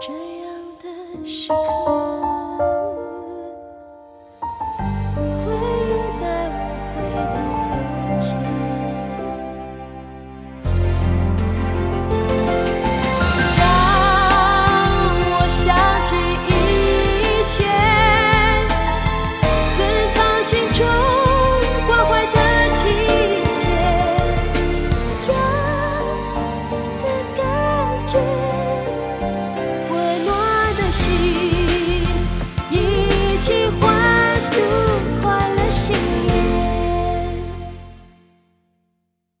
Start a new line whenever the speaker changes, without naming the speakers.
这样的时刻，soul.